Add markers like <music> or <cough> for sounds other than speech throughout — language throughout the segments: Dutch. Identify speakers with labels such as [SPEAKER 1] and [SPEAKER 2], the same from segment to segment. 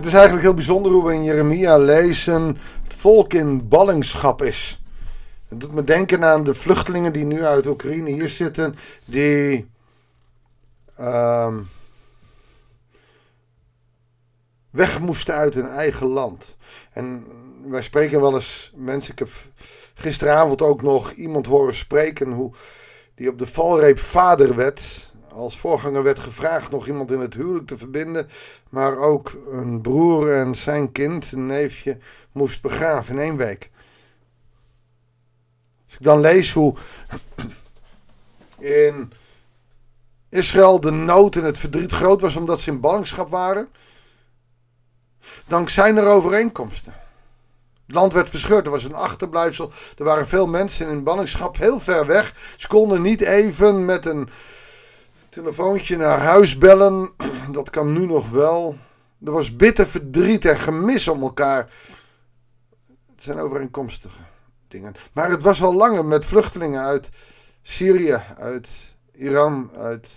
[SPEAKER 1] Het is eigenlijk heel bijzonder hoe we in Jeremia lezen het volk in ballingschap is. Het doet me denken aan de vluchtelingen die nu uit Oekraïne hier zitten, die ehm, weg moesten uit hun eigen land. En wij spreken wel eens mensen. Ik heb gisteravond ook nog iemand horen spreken hoe die op de valreep vader werd. Als voorganger werd gevraagd nog iemand in het huwelijk te verbinden. Maar ook een broer en zijn kind, een neefje, moest begraven in één week. Als ik dan lees hoe in Israël de nood en het verdriet groot was omdat ze in ballingschap waren. Dan zijn er overeenkomsten. Het land werd verscheurd, er was een achterblijfsel. Er waren veel mensen in ballingschap heel ver weg. Ze konden niet even met een telefoontje naar huis bellen. <clears throat> Dat kan nu nog wel. Er was bitter verdriet en gemis om elkaar. Het zijn overeenkomstige dingen. Maar het was al langer met vluchtelingen uit Syrië, uit Iran, uit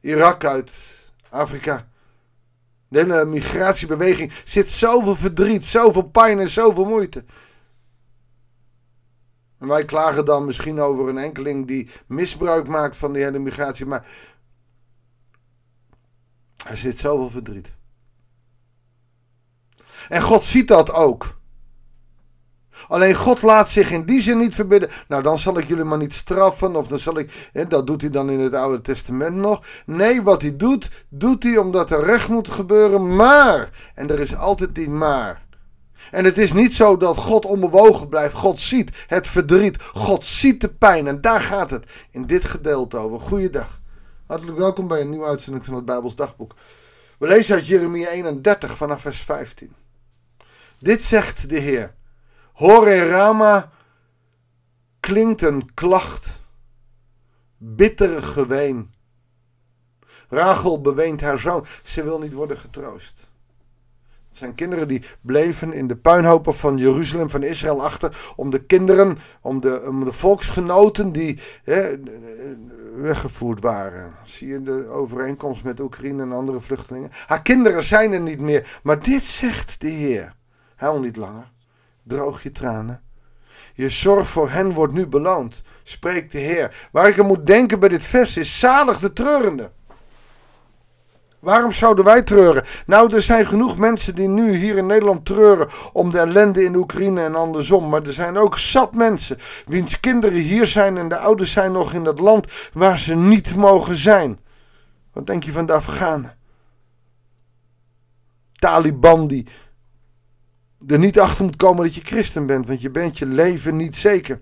[SPEAKER 1] Irak, uit Afrika. De hele migratiebeweging zit zoveel verdriet, zoveel pijn en zoveel moeite. En wij klagen dan misschien over een enkeling die misbruik maakt van die hele migratie. Maar er zit zoveel verdriet. En God ziet dat ook. Alleen God laat zich in die zin niet verbidden. Nou, dan zal ik jullie maar niet straffen. Of dan zal ik. Hè, dat doet hij dan in het Oude Testament nog. Nee, wat hij doet, doet hij omdat er recht moet gebeuren. Maar. En er is altijd die maar. En het is niet zo dat God onbewogen blijft. God ziet het verdriet. God ziet de pijn. En daar gaat het in dit gedeelte over. Goeiedag. Hartelijk welkom bij een nieuwe uitzending van het Bijbels Dagboek. We lezen uit Jeremia 31 vanaf vers 15. Dit zegt de Heer. Hoor in Rama klinkt een klacht, bittere geween. Rachel beweent haar zoon, ze wil niet worden getroost. Het zijn kinderen die bleven in de puinhopen van Jeruzalem, van Israël achter, om de kinderen, om de, om de volksgenoten die hè, weggevoerd waren. Zie je de overeenkomst met Oekraïne en andere vluchtelingen? Haar kinderen zijn er niet meer, maar dit zegt de Heer. Huil niet langer. Droog je tranen. Je zorg voor hen wordt nu beloond, spreekt de Heer. Waar ik aan moet denken bij dit vers is zalig de treurende. Waarom zouden wij treuren? Nou, er zijn genoeg mensen die nu hier in Nederland treuren om de ellende in Oekraïne en andersom. Maar er zijn ook zat mensen wiens kinderen hier zijn en de ouders zijn nog in dat land waar ze niet mogen zijn. Wat denk je van de Afghanen? Taliban die er niet achter moet komen dat je christen bent, want je bent je leven niet zeker.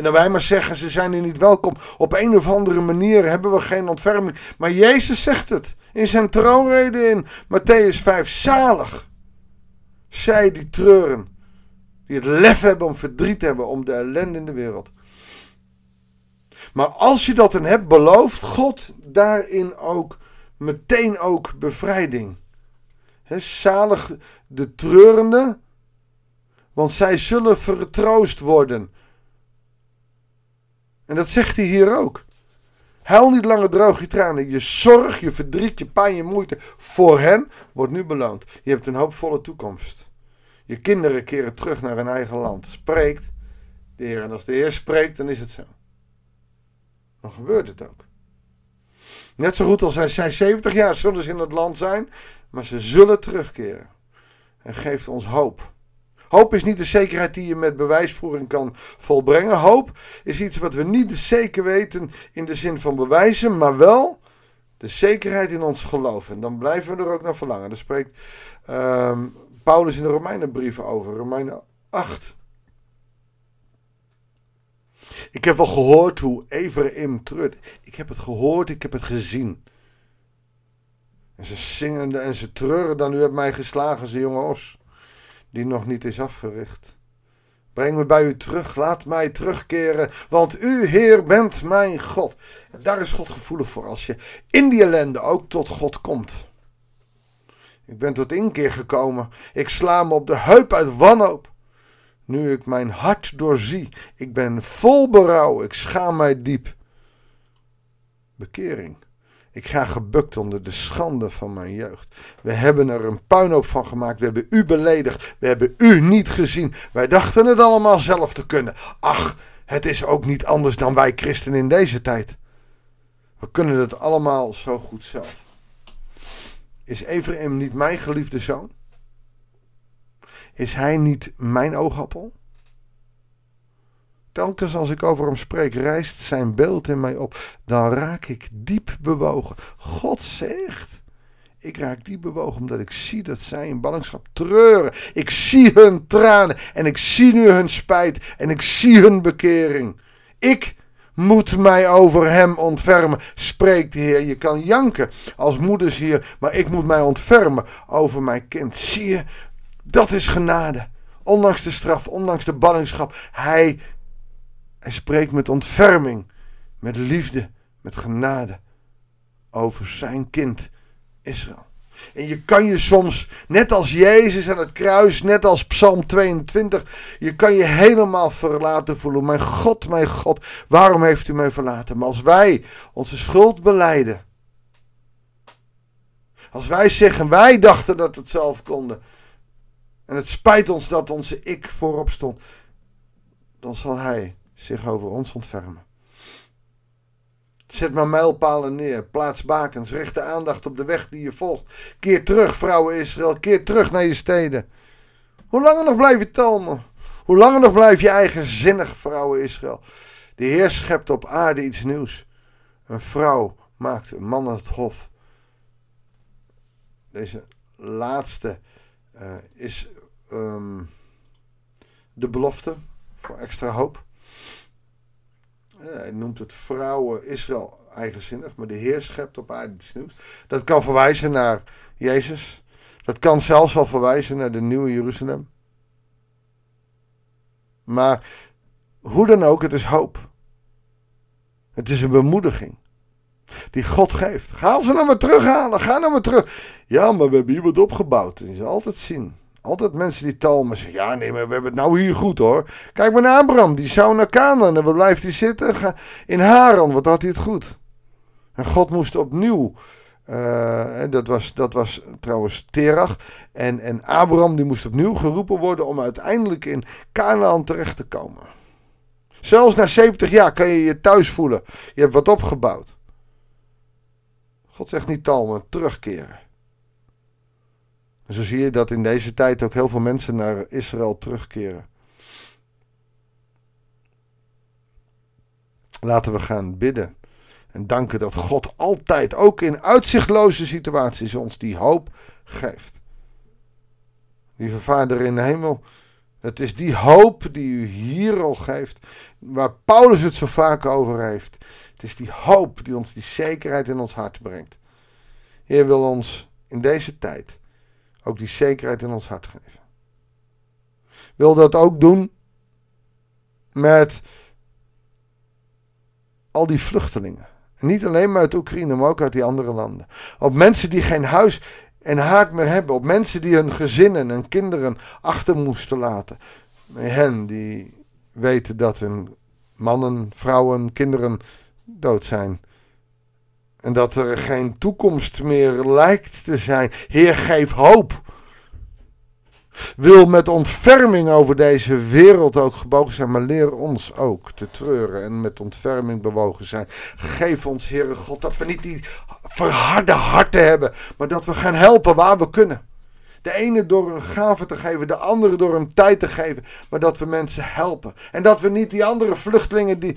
[SPEAKER 1] En dan wij maar zeggen, ze zijn hier niet welkom. Op een of andere manier hebben we geen ontferming. Maar Jezus zegt het in zijn troonrede in Matthäus 5. Zalig. Zij die treuren. Die het lef hebben om verdriet hebben om de ellende in de wereld. Maar als je dat dan hebt, belooft God daarin ook meteen ook bevrijding. He, zalig de treurende, want zij zullen vertroost worden. En dat zegt hij hier ook. Huil niet langer droog je tranen. Je zorg, je verdriet, je pijn, je moeite voor hen wordt nu beloond. Je hebt een hoopvolle toekomst. Je kinderen keren terug naar hun eigen land. Spreekt de Heer. En als de Heer spreekt, dan is het zo. Dan gebeurt het ook. Net zo goed als hij zei, 70 jaar zullen ze in het land zijn, maar ze zullen terugkeren. En geeft ons hoop. Hoop is niet de zekerheid die je met bewijsvoering kan volbrengen. Hoop is iets wat we niet zeker weten in de zin van bewijzen, maar wel de zekerheid in ons geloof. En dan blijven we er ook naar verlangen. Daar spreekt uh, Paulus in de Romeinenbrieven over, Romeinen 8. Ik heb wel gehoord hoe Ephraim treurt. Ik heb het gehoord, ik heb het gezien. En ze zingen en ze treuren dan, u hebt mij geslagen, ze jonge os die nog niet is afgericht. Breng me bij u terug, laat mij terugkeren, want u, Heer, bent mijn God. En daar is God gevoelig voor als je in die ellende ook tot God komt. Ik ben tot inkeer gekomen. Ik sla me op de heup uit wanhoop. Nu ik mijn hart doorzie, ik ben vol berouw, ik schaam mij diep. Bekering Ik ga gebukt onder de schande van mijn jeugd. We hebben er een puinhoop van gemaakt. We hebben u beledigd. We hebben u niet gezien. Wij dachten het allemaal zelf te kunnen. Ach, het is ook niet anders dan wij christenen in deze tijd. We kunnen het allemaal zo goed zelf. Is Ephraim niet mijn geliefde zoon? Is hij niet mijn oogappel? Telkens als ik over hem spreek, rijst zijn beeld in mij op. Dan raak ik diep bewogen. God zegt. Ik raak diep bewogen omdat ik zie dat zij in ballingschap treuren. Ik zie hun tranen en ik zie nu hun spijt en ik zie hun bekering. Ik moet mij over hem ontfermen, spreekt de Heer. Je kan janken als moeders hier, maar ik moet mij ontfermen over mijn kind. Zie je, dat is genade. Ondanks de straf, ondanks de ballingschap. Hij, hij spreekt met ontferming, met liefde, met genade over zijn kind Israël. En je kan je soms, net als Jezus aan het kruis, net als Psalm 22, je kan je helemaal verlaten voelen. Mijn God, mijn God, waarom heeft u mij verlaten? Maar als wij onze schuld beleiden, als wij zeggen, wij dachten dat het zelf konden, en het spijt ons dat onze ik voorop stond, dan zal Hij zich over ons ontfermen. Zet maar mijlpalen neer, plaats bakens, richt de aandacht op de weg die je volgt. Keer terug, vrouwen Israël, keer terug naar je steden. Hoe langer nog blijf je talmen? Hoe langer nog blijf je eigenzinnig, vrouwen Israël? De Heer schept op aarde iets nieuws. Een vrouw maakt een man het hof. Deze laatste uh, is um, de belofte voor extra hoop. Hij noemt het vrouwen Israël eigenzinnig, maar de Heer schept op aarde iets nieuws. Dat kan verwijzen naar Jezus. Dat kan zelfs wel verwijzen naar de nieuwe Jeruzalem. Maar hoe dan ook, het is hoop. Het is een bemoediging. Die God geeft. Ga ze nou maar terughalen. Ga nou maar terug. Ja, maar we hebben hier wat opgebouwd. Dat is altijd zien. Altijd mensen die talmen zeggen, ja nee, maar we hebben het nou hier goed hoor. Kijk maar naar Abraham, die zou naar Canaan en waar blijft hij zitten? In Haran, wat had hij het goed. En God moest opnieuw, uh, dat, was, dat was trouwens Terach, en, en Abraham die moest opnieuw geroepen worden om uiteindelijk in Canaan terecht te komen. Zelfs na 70 jaar kan je je thuis voelen. Je hebt wat opgebouwd. God zegt niet talmen, terugkeren. En zo zie je dat in deze tijd ook heel veel mensen naar Israël terugkeren. Laten we gaan bidden en danken dat God altijd, ook in uitzichtloze situaties, ons die hoop geeft. Lieve Vader in de hemel, het is die hoop die u hier al geeft, waar Paulus het zo vaak over heeft. Het is die hoop die ons die zekerheid in ons hart brengt. Heer wil ons in deze tijd ook die zekerheid in ons hart geven. Wil dat ook doen met al die vluchtelingen. En niet alleen maar uit Oekraïne, maar ook uit die andere landen. Op mensen die geen huis en haak meer hebben. Op mensen die hun gezinnen en kinderen achter moesten laten. Hen die weten dat hun mannen, vrouwen, kinderen dood zijn. En dat er geen toekomst meer lijkt te zijn. Heer, geef hoop. Wil met ontferming over deze wereld ook gebogen zijn, maar leer ons ook te treuren en met ontferming bewogen zijn. Geef ons, Heere God, dat we niet die verharde harten hebben, maar dat we gaan helpen waar we kunnen. De ene door een gave te geven, de andere door een tijd te geven. Maar dat we mensen helpen. En dat we niet die andere vluchtelingen die,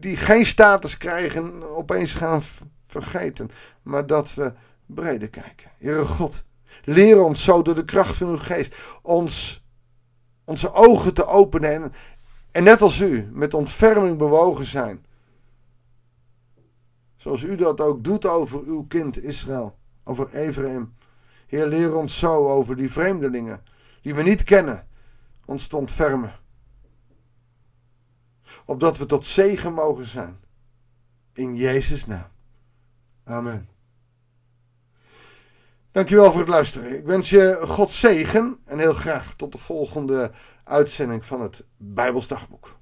[SPEAKER 1] die geen status krijgen, opeens gaan vergeten. Maar dat we breder kijken. Heere God, leer ons zo door de kracht van uw geest ons, onze ogen te openen. En, en net als u, met ontferming bewogen zijn. Zoals u dat ook doet over uw kind Israël, over Ephraim. Heer, leer ons zo over die vreemdelingen die we niet kennen, ons te ontfermen. Opdat we tot zegen mogen zijn. In Jezus' naam. Amen. Dankjewel voor het luisteren. Ik wens je God zegen en heel graag tot de volgende uitzending van het Bijbelsdagboek.